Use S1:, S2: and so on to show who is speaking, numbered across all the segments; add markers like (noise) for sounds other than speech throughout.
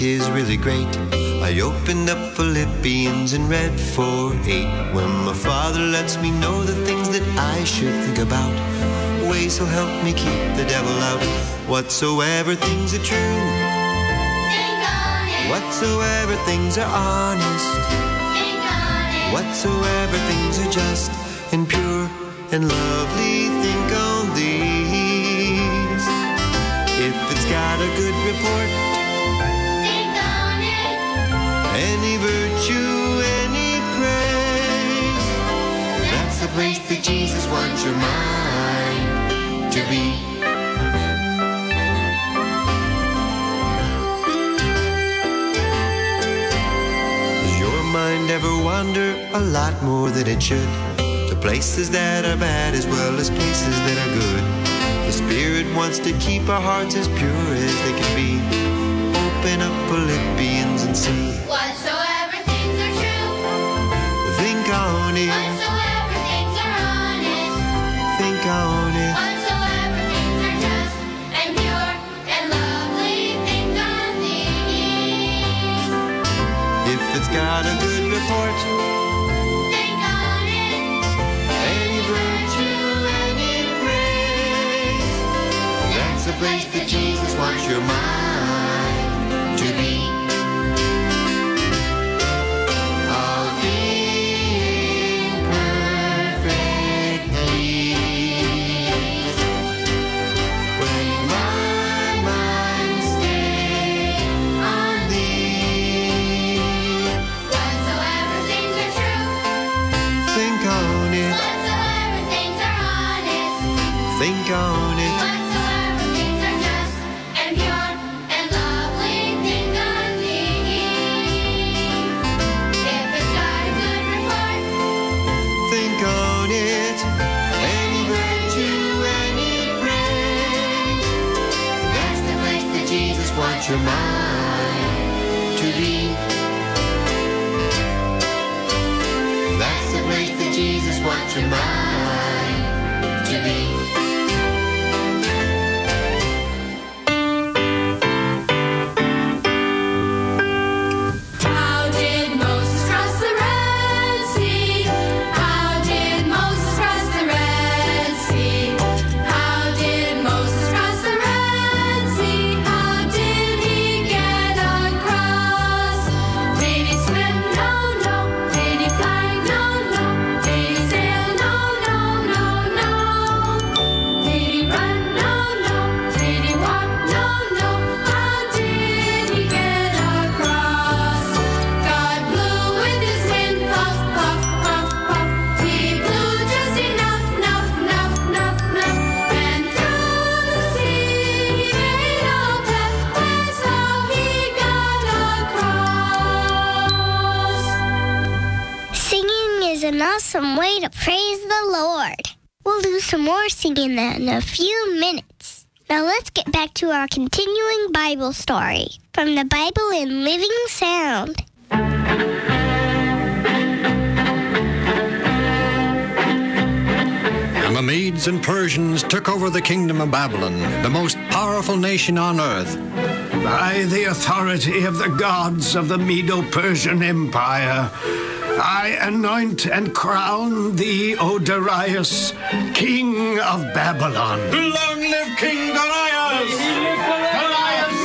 S1: Is
S2: really great. I opened up Philippians and read 4 8. When my father lets me know the things that I should think about, ways he'll help me keep the devil out. Whatsoever things are true, think on it. whatsoever things are honest, think on it. whatsoever things are just and pure and lovely, think on these. If it's got a good report, any virtue, any praise, that's the place that Jesus wants your mind to be. Does your mind ever wander a lot more than it should? To places that are bad as well as places that are good. The Spirit wants to keep our hearts as pure as they can be. Open up Philippians and see. Think mind
S3: More singing in a few minutes. Now let's get back to our continuing Bible story from the Bible in Living Sound.
S4: And the Medes and Persians took over the kingdom of Babylon, the most powerful nation on earth.
S5: By the authority of the gods of the Medo Persian Empire, I anoint and crown thee, O Darius, king of Babylon.
S4: Long live King Darius! Darius!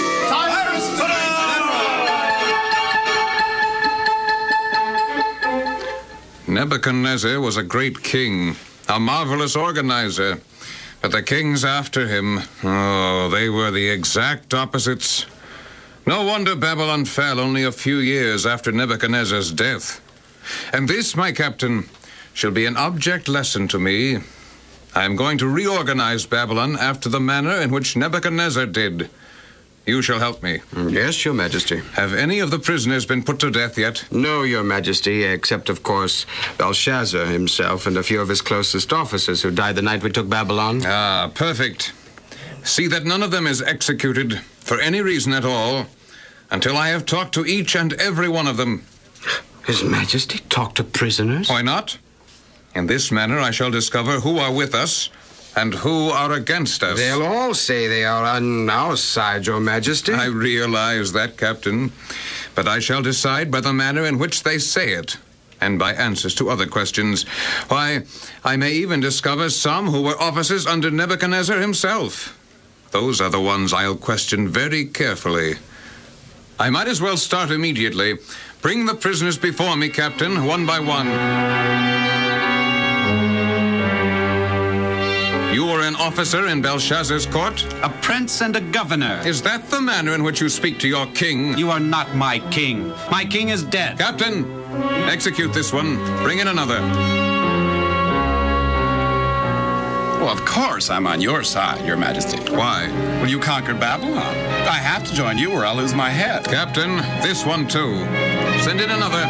S6: Nebuchadnezzar was a great king, a marvelous organizer. But the kings after him, oh, they were the exact opposites. No wonder Babylon fell only a few years after Nebuchadnezzar's death. And this, my captain, shall be an object lesson to me. I am going to reorganize Babylon after the manner in which Nebuchadnezzar did. You shall help me.
S7: Yes, Your Majesty.
S6: Have any of the prisoners been put to death yet?
S7: No, Your Majesty, except, of course, Belshazzar himself and a few of his closest officers who died the night we took Babylon.
S6: Ah, perfect. See that none of them is executed for any reason at all until I have talked to each and every one of them.
S7: His Majesty talk to prisoners?
S6: Why not? In this manner, I shall discover who are with us and who are against us.
S7: They'll all say they are on our side, Your Majesty.
S6: I realize that, Captain. But I shall decide by the manner in which they say it, and by answers to other questions. Why, I may even discover some who were officers under Nebuchadnezzar himself. Those are the ones I'll question very carefully. I might as well start immediately. Bring the prisoners before me, Captain, one by one. You were an officer in Belshazzar's court?
S8: A prince and a governor.
S6: Is that the manner in which you speak to your king?
S8: You are not my king. My king is dead.
S6: Captain, execute this one. Bring in another.
S8: Of course I'm on your side, Your Majesty.
S6: Why?
S8: Well, you conquered Babylon. I have to join you or I'll lose my head.
S6: Captain, this one too. Send in another.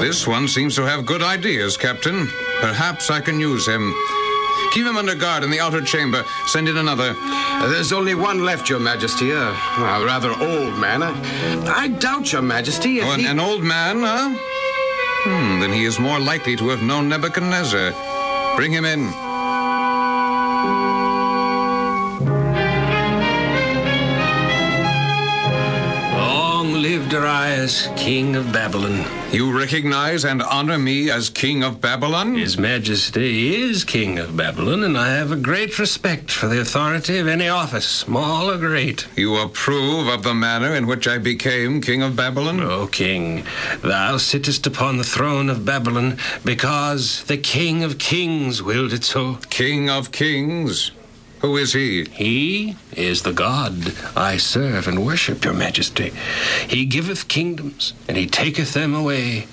S6: This one seems to have good ideas, Captain. Perhaps I can use him. Keep him under guard in the outer chamber. Send in another.
S7: There's only one left, Your Majesty. A, a rather old man. I, I doubt, Your Majesty,
S6: Oh, an,
S7: he...
S6: an old man, huh? Hmm, then he is more likely to have known Nebuchadnezzar. Bring him in.
S5: Darius, king of Babylon.
S6: You recognize and honor me as king of Babylon?
S5: His Majesty is king of Babylon, and I have a great respect for the authority of any office, small or great.
S6: You approve of the manner in which I became king of Babylon?
S5: O king, thou sittest upon the throne of Babylon because the king of kings willed it so.
S6: King of kings? Who is he?
S5: He is the God I serve and worship, your majesty. He giveth kingdoms, and he taketh them away.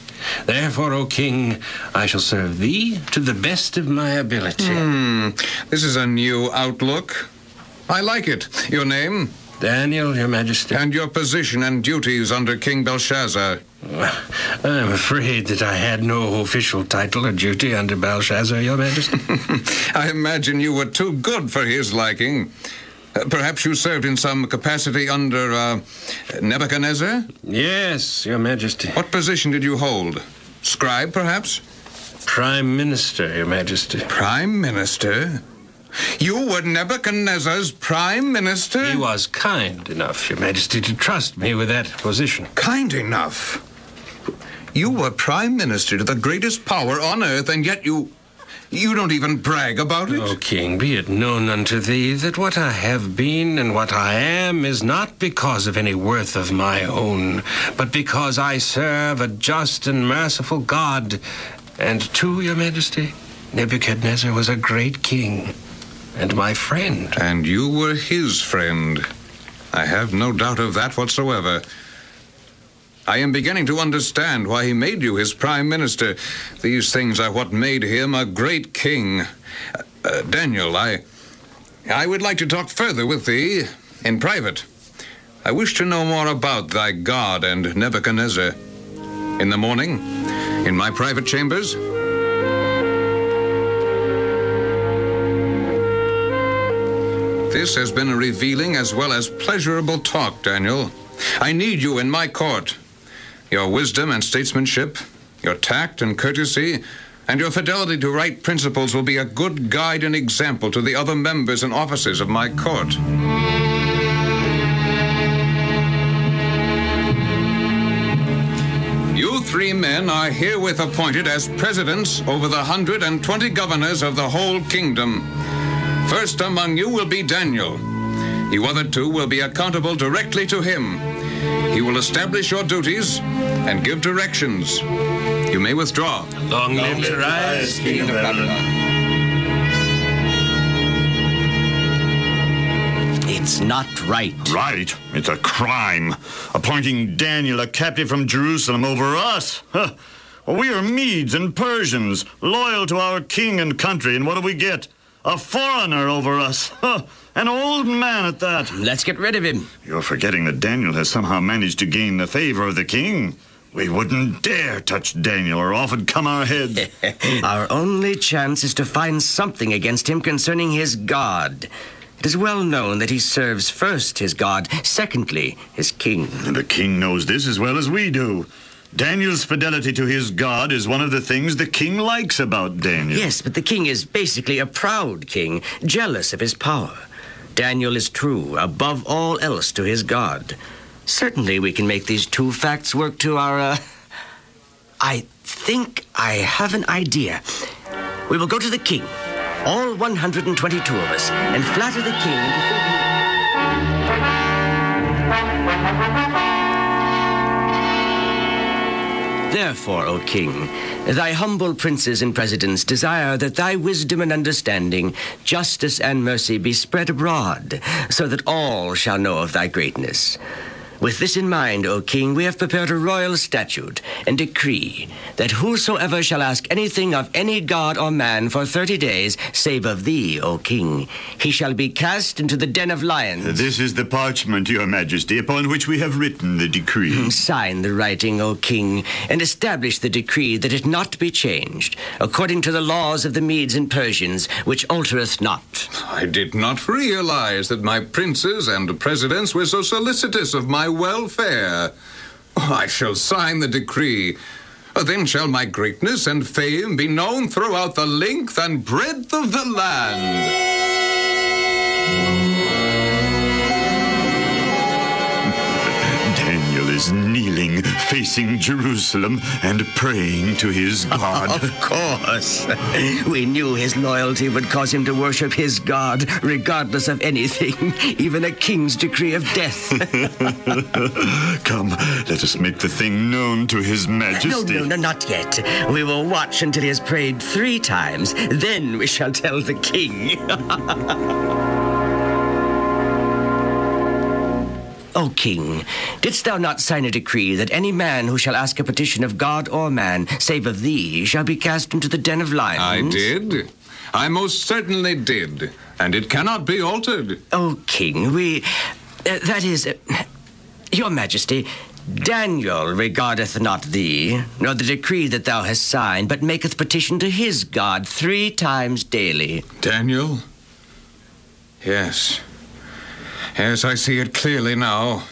S5: Therefore, O king, I shall serve thee to the best of my ability.
S6: Hmm, this is a new outlook. I like it. Your name?
S5: Daniel, your majesty.
S6: And your position and duties under King Belshazzar.
S5: I'm afraid that I had no official title or duty under Belshazzar, your majesty. (laughs)
S6: I imagine you were too good for his liking. Uh, perhaps you served in some capacity under uh, Nebuchadnezzar?
S5: yes, your majesty.
S6: What position did you hold? Scribe, perhaps?
S5: Prime Minister, your majesty.
S6: Prime Minister? You were Nebuchadnezzar's Prime Minister?
S5: He was kind enough, your majesty, to trust me with that position.
S6: Kind enough. You were Prime Minister to the greatest power on earth, and yet you. You don't even brag about it?
S5: O king, be it known unto thee that what I have been and what I am is not because of any worth of my own, but because I serve a just and merciful God. And to your majesty, Nebuchadnezzar was a great king and my friend.
S6: And you were his friend. I have no doubt of that whatsoever. I am beginning to understand why he made you his prime minister. These things are what made him a great king. Uh, Daniel, I. I would like to talk further with thee in private. I wish to know more about thy God and Nebuchadnezzar. In the morning, in my private chambers, This has been a revealing as well as pleasurable talk, Daniel. I need you in my court. Your wisdom and statesmanship, your tact and courtesy, and your fidelity to right principles will be a good guide and example to the other members and officers of my court. You three men are herewith appointed as presidents over the 120 governors of the whole kingdom. First among you will be Daniel. You other two will be accountable directly to him. He will establish your duties and give directions. You may withdraw.
S5: Long live Darius, king of Babylon.
S9: It's not right.
S10: Right? It's a crime. Appointing Daniel a captive from Jerusalem over us. Huh. Well, we are Medes and Persians, loyal to our king and country, and what do we get? A foreigner over us. An old man at that.
S9: Let's get rid of him.
S10: You're forgetting that Daniel has somehow managed to gain the favor of the king. We wouldn't dare touch Daniel, or off would come our heads. (laughs)
S9: Our only chance is to find something against him concerning his God. It is well known that he serves first his God, secondly his king.
S10: And the king knows this as well as we do. Daniel's fidelity to his God is one of the things the king likes about Daniel.
S9: Yes, but the king is basically a proud king, jealous of his power. Daniel is true, above all else, to his God. Certainly, we can make these two facts work to our. Uh... I think I have an idea. We will go to the king, all 122 of us, and flatter the king Therefore, O king, thy humble princes and presidents desire that thy wisdom and understanding, justice and mercy be spread abroad, so that all shall know of thy greatness. With this in mind, O king, we have prepared a royal statute and decree that whosoever shall ask anything of any god or man for thirty days, save of thee, O king, he shall be cast into the den of lions.
S10: This is the parchment, your majesty, upon which we have written the decree.
S9: Hmm, sign the writing, O king, and establish the decree that it not be changed, according to the laws of the Medes and Persians, which altereth not.
S6: I did not realize that my princes and presidents were so solicitous of my welfare. I shall sign the decree. Then shall my greatness and fame be known throughout the length and breadth of the land.
S10: Facing Jerusalem, and praying to his (laughs) God.
S9: Of course. We knew his loyalty would cause him to worship his God, regardless of anything, (laughs) even a king's decree of death. (laughs)
S10: Come, let us make the thing known to his
S9: No,
S10: majesty.
S9: no, no, not yet. We will watch until he has prayed three times. Then we shall tell the king. O king, didst thou not sign a decree that any man who shall ask a petition of God or man, save of thee, shall be cast into the den of lions?
S6: I did. I most certainly did. And it cannot be altered.
S9: O king, we. Uh, that is. Uh, your majesty. Daniel regardeth not thee, nor the decree that thou hast signed, but maketh petition to his God three times daily.
S6: Daniel? Yes. Yes, I see it clearly now.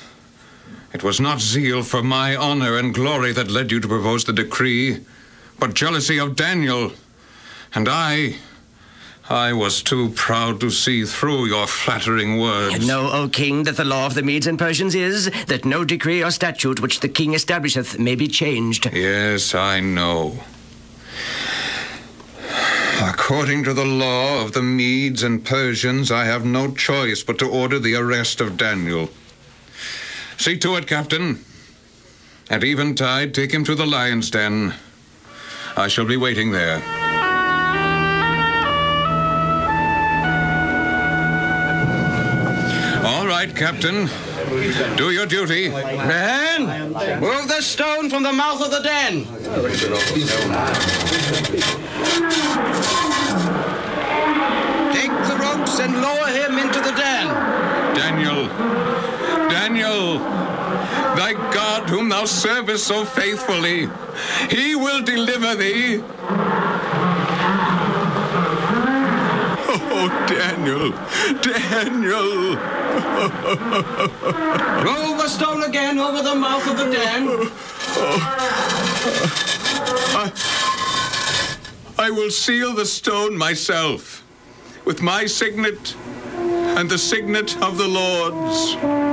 S6: It was not zeal for my honor and glory that led you to propose the decree, but jealousy of Daniel. And I. I was too proud to see through your flattering words.
S9: I know, O king, that the law of the Medes and Persians is that no decree or statute which the king establisheth may be changed.
S6: Yes, I know. According to the law of the Medes and Persians, I have no choice but to order the arrest of Daniel. See to it, Captain. At eventide, take him to the lion's den. I shall be waiting there. All right, Captain. Do your duty.
S7: Men, move the stone from the mouth of the den. Take the ropes and lower him into the den.
S6: Daniel. Daniel, thy God, whom thou servest so faithfully, he will deliver thee. Oh, Daniel, Daniel.
S9: Roll the stone again over the mouth of the den. Oh.
S6: I, I will seal the stone myself with my signet and the signet of the Lord's.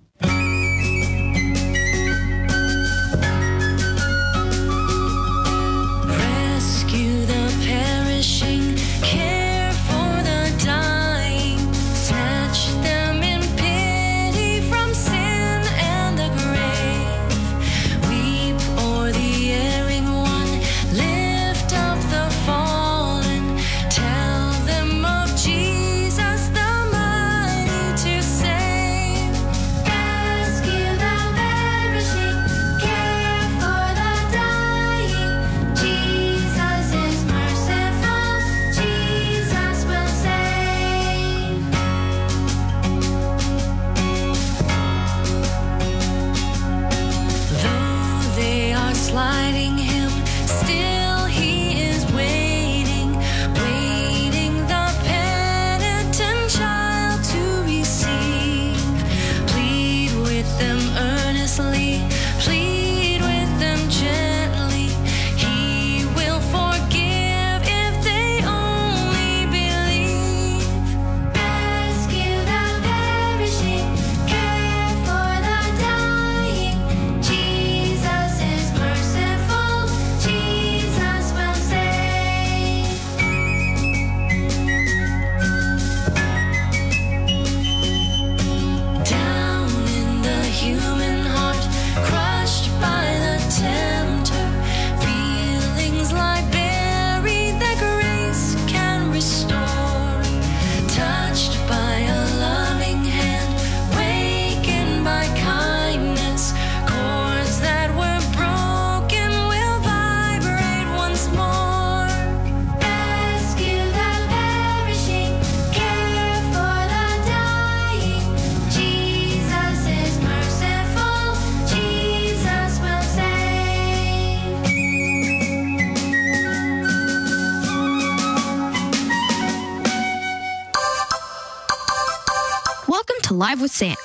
S11: Live with Sam.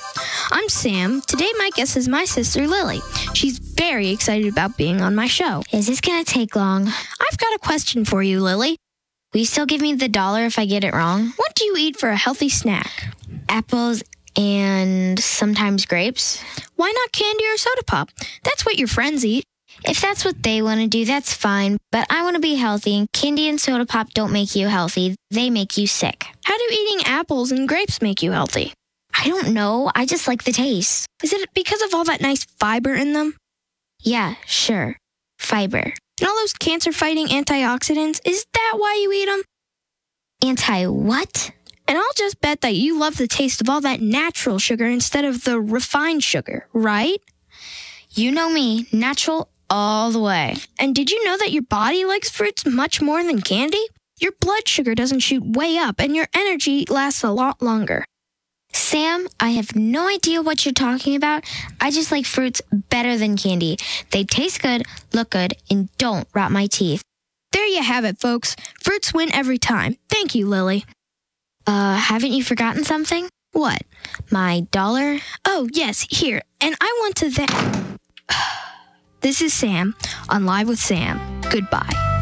S11: I'm Sam. Today, my guest is my sister Lily. She's very excited about being on my show.
S12: Is this gonna take long?
S11: I've got a question for you, Lily.
S12: Will you still give me the dollar if I get it wrong?
S11: What do you eat for a healthy snack?
S12: Apples and sometimes grapes.
S11: Why not candy or soda pop? That's what your friends eat.
S12: If that's what they want to do, that's fine. But I want to be healthy, and candy and soda pop don't make you healthy. They make you sick.
S11: How do eating apples and grapes make you healthy?
S12: I don't know. I just like the taste.
S11: Is it because of all that nice fiber in them?
S12: Yeah, sure. Fiber.
S11: And all those cancer fighting antioxidants? Is that why you eat them?
S12: Anti what?
S11: And I'll just bet that you love the taste of all that natural sugar instead of the refined sugar, right?
S12: You know me, natural all the way.
S11: And did you know that your body likes fruits much more than candy? Your blood sugar doesn't shoot way up and your energy lasts a lot longer.
S12: Sam, I have no idea what you're talking about. I just like fruits better than candy. They taste good, look good, and don't rot my teeth.
S11: There you have it, folks. Fruits win every time. Thank you, Lily.
S12: Uh, haven't you forgotten something?
S11: What?
S12: My dollar?
S11: Oh, yes, here. And I want to thank. (sighs) This is Sam on Live with Sam. Goodbye.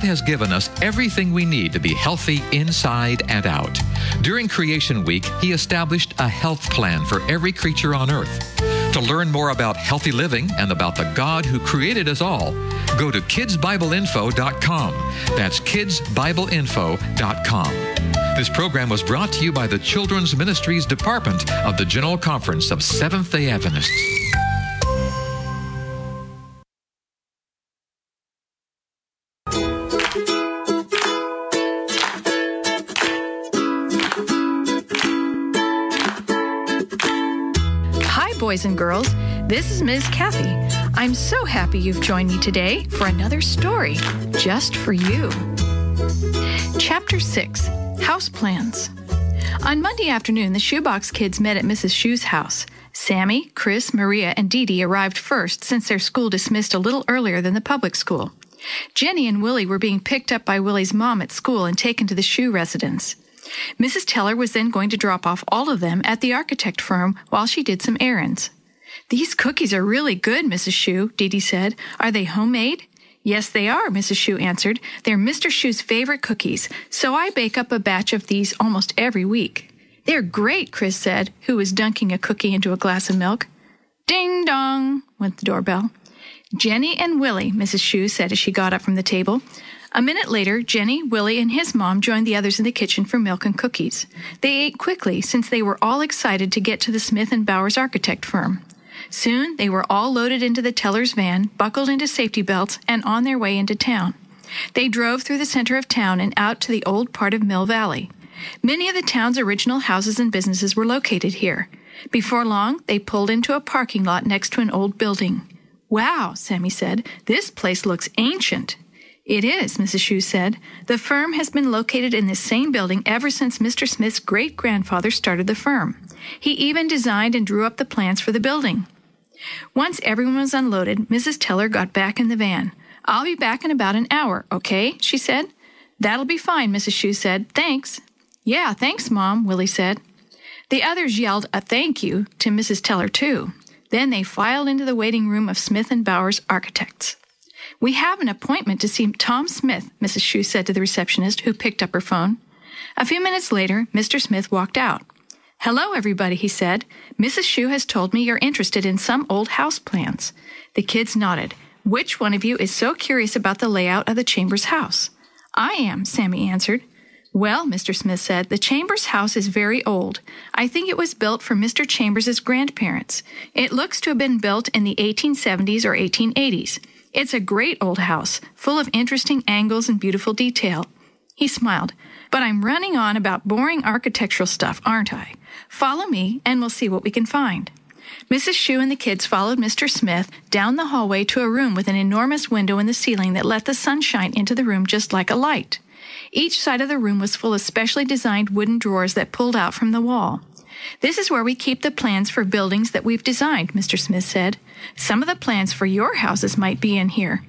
S13: God has given us everything we need to be healthy inside and out. During Creation Week, He established a health plan for every creature on earth. To learn more about healthy living and about the God who created us all, go to kidsbibleinfo.com. That's kidsbibleinfo.com. This program was brought to you by the Children's Ministries Department of the General Conference of Seventh day Adventists.
S14: Boys and girls. This is Ms. Kathy. I'm so happy you've joined me today for another story just for you. Chapter 6 House Plans. On Monday afternoon, the shoebox kids met at Mrs. Shue's house. Sammy, Chris, Maria, and Dee Dee arrived first since their school dismissed a little earlier than the public school. Jenny and Willie were being picked up by Willie's mom at school and taken to the Shoe residence. Mrs. Teller was then going to drop off all of them at the architect firm while she did some errands. These cookies are really good, Mrs. Shue, Dee Dee said. Are they homemade? Yes, they are, Mrs. Shue answered. They're Mr. Shue's favorite cookies, so I bake up a batch of these almost every week. They're great, Chris said, who was dunking a cookie into a glass of milk. Ding dong, went the doorbell. Jenny and Willie, Mrs. Shue said as she got up from the table. A minute later, Jenny, Willie, and his mom joined the others in the kitchen for milk and cookies. They ate quickly since they were all excited to get to the Smith and Bowers architect firm. Soon they were all loaded into the Teller's van, buckled into safety belts, and on their way into town. They drove through the center of town and out to the old part of Mill Valley. Many of the town's original houses and businesses were located here. Before long, they pulled into a parking lot next to an old building. Wow, Sammy said, this place looks ancient. It is, Mrs. Shue said. The firm has been located in this same building ever since Mr. Smith's great grandfather started the firm. He even designed and drew up the plans for the building. Once everyone was unloaded, Mrs. Teller got back in the van. I'll be back in about an hour, okay? she said. That'll be fine, Mrs. Shue said. Thanks. Yeah, thanks, Mom, Willie said. The others yelled a thank you to Mrs. Teller, too. Then they filed into the waiting room of Smith and Bowers Architects. We have an appointment to see Tom Smith, Mrs. Shue said to the receptionist, who picked up her phone. A few minutes later, Mr. Smith walked out. Hello, everybody, he said. Mrs. Shue has told me you're interested in some old house plans. The kids nodded. Which one of you is so curious about the layout of the Chambers house? I am, Sammy answered. Well, Mr. Smith said, the Chambers house is very old. I think it was built for Mr. Chambers' grandparents. It looks to have been built in the 1870s or 1880s. It's a great old house, full of interesting angles and beautiful detail. He smiled. But I'm running on about boring architectural stuff, aren't I? Follow me, and we'll see what we can find. Mrs. Shue and the kids followed Mr. Smith down the hallway to a room with an enormous window in the ceiling that let the sunshine into the room just like a light. Each side of the room was full of specially designed wooden drawers that pulled out from the wall. This is where we keep the plans for buildings that we've designed, Mr. Smith said. Some of the plans for your houses might be in here.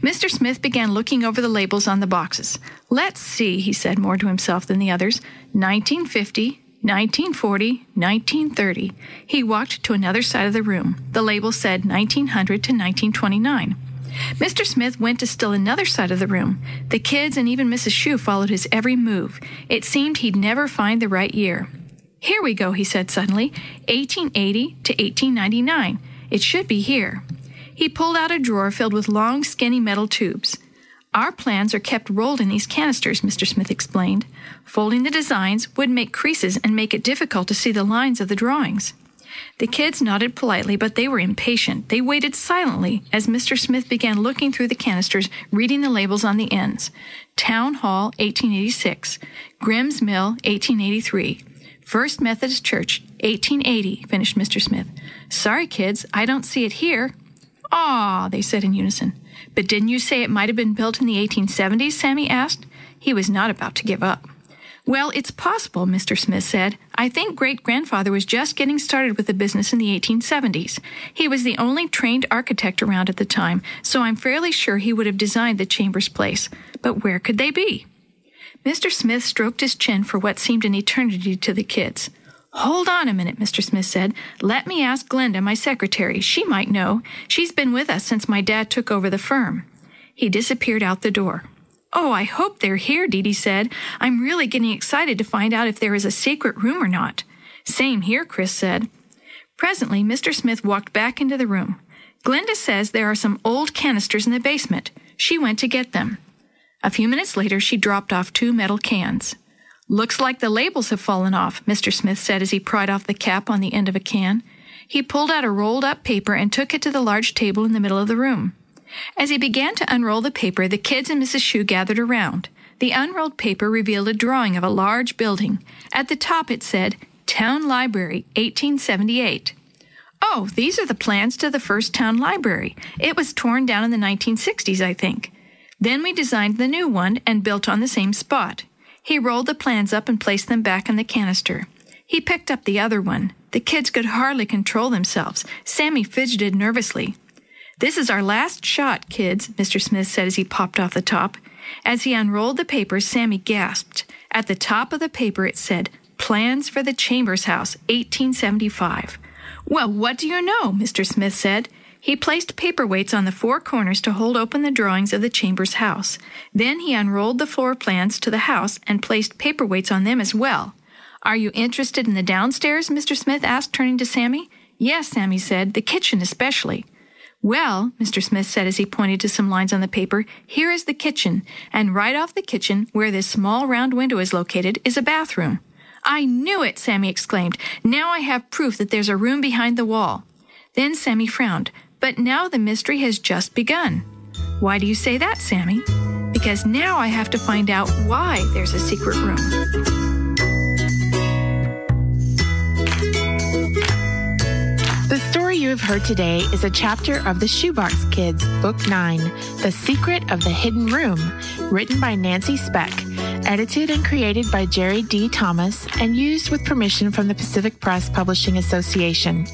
S14: Mr. Smith began looking over the labels on the boxes. Let's see, he said more to himself than the others. 1950, 1940, 1930. He walked to another side of the room. The label said 1900 to 1929. Mr. Smith went to still another side of the room. The kids and even Mrs. Shue followed his every move. It seemed he'd never find the right year. Here we go, he said suddenly. 1880 to 1899. It should be here. He pulled out a drawer filled with long, skinny metal tubes. Our plans are kept rolled in these canisters, Mr. Smith explained. Folding the designs would make creases and make it difficult to see the lines of the drawings. The kids nodded politely, but they were impatient. They waited silently as Mr. Smith began looking through the canisters, reading the labels on the ends. Town Hall, 1886. Grimm's Mill, 1883. First Methodist Church, 1880, finished Mr. Smith. Sorry, kids, I don't see it here. Ah, they said in unison. But didn't you say it might have been built in the 1870s? Sammy asked. He was not about to give up. Well, it's possible, Mr. Smith said. I think great grandfather was just getting started with the business in the 1870s. He was the only trained architect around at the time, so I'm fairly sure he would have designed the Chambers place. But where could they be? Mr. Smith stroked his chin for what seemed an eternity to the kids. Hold on a minute, Mr. Smith said. Let me ask Glenda, my secretary. She might know. She's been with us since my dad took over the firm. He disappeared out the door. Oh, I hope they're here, Dee Dee said. I'm really getting excited to find out if there is a secret room or not. Same here, Chris said. Presently, Mr. Smith walked back into the room. Glenda says there are some old canisters in the basement. She went to get them. A few minutes later, she dropped off two metal cans. Looks like the labels have fallen off, Mr. Smith said as he pried off the cap on the end of a can. He pulled out a rolled up paper and took it to the large table in the middle of the room. As he began to unroll the paper, the kids and Mrs. Shue gathered around. The unrolled paper revealed a drawing of a large building. At the top it said, Town Library, 1878. Oh, these are the plans to the first town library. It was torn down in the 1960s, I think. Then we designed the new one and built on the same spot. He rolled the plans up and placed them back in the canister. He picked up the other one. The kids could hardly control themselves. Sammy fidgeted nervously. This is our last shot, kids, Mr. Smith said as he popped off the top. As he unrolled the paper, Sammy gasped. At the top of the paper it said, Plans for the Chambers House, 1875. Well, what do you know? Mr. Smith said. He placed paperweights on the four corners to hold open the drawings of the Chambers house. Then he unrolled the floor plans to the house and placed paperweights on them as well. Are you interested in the downstairs? Mr. Smith asked, turning to Sammy. Yes, Sammy said, the kitchen especially. Well, Mr. Smith said as he pointed to some lines on the paper, here is the kitchen, and right off the kitchen, where this small round window is located, is a bathroom. I knew it, Sammy exclaimed. Now I have proof that there's a room behind the wall. Then Sammy frowned. But now the mystery has just begun. Why do you say that, Sammy? Because now I have to find out why there's a secret room.
S15: The story you have heard today is a chapter of the Shoebox Kids, Book 9, The Secret of the Hidden Room, written by Nancy Speck, edited and created by Jerry D. Thomas, and used with permission from the Pacific Press Publishing Association.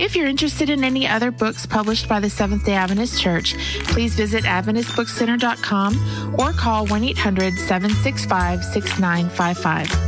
S15: If you're interested in any other books published by the Seventh day Adventist Church, please visit AdventistBookCenter.com or call 1 800 765 6955.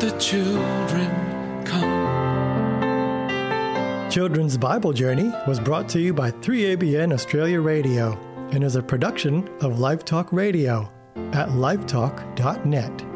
S16: the children come.
S17: Children's Bible Journey was brought to you by 3ABN Australia Radio and is a production of Live Talk Radio at livetalk.net.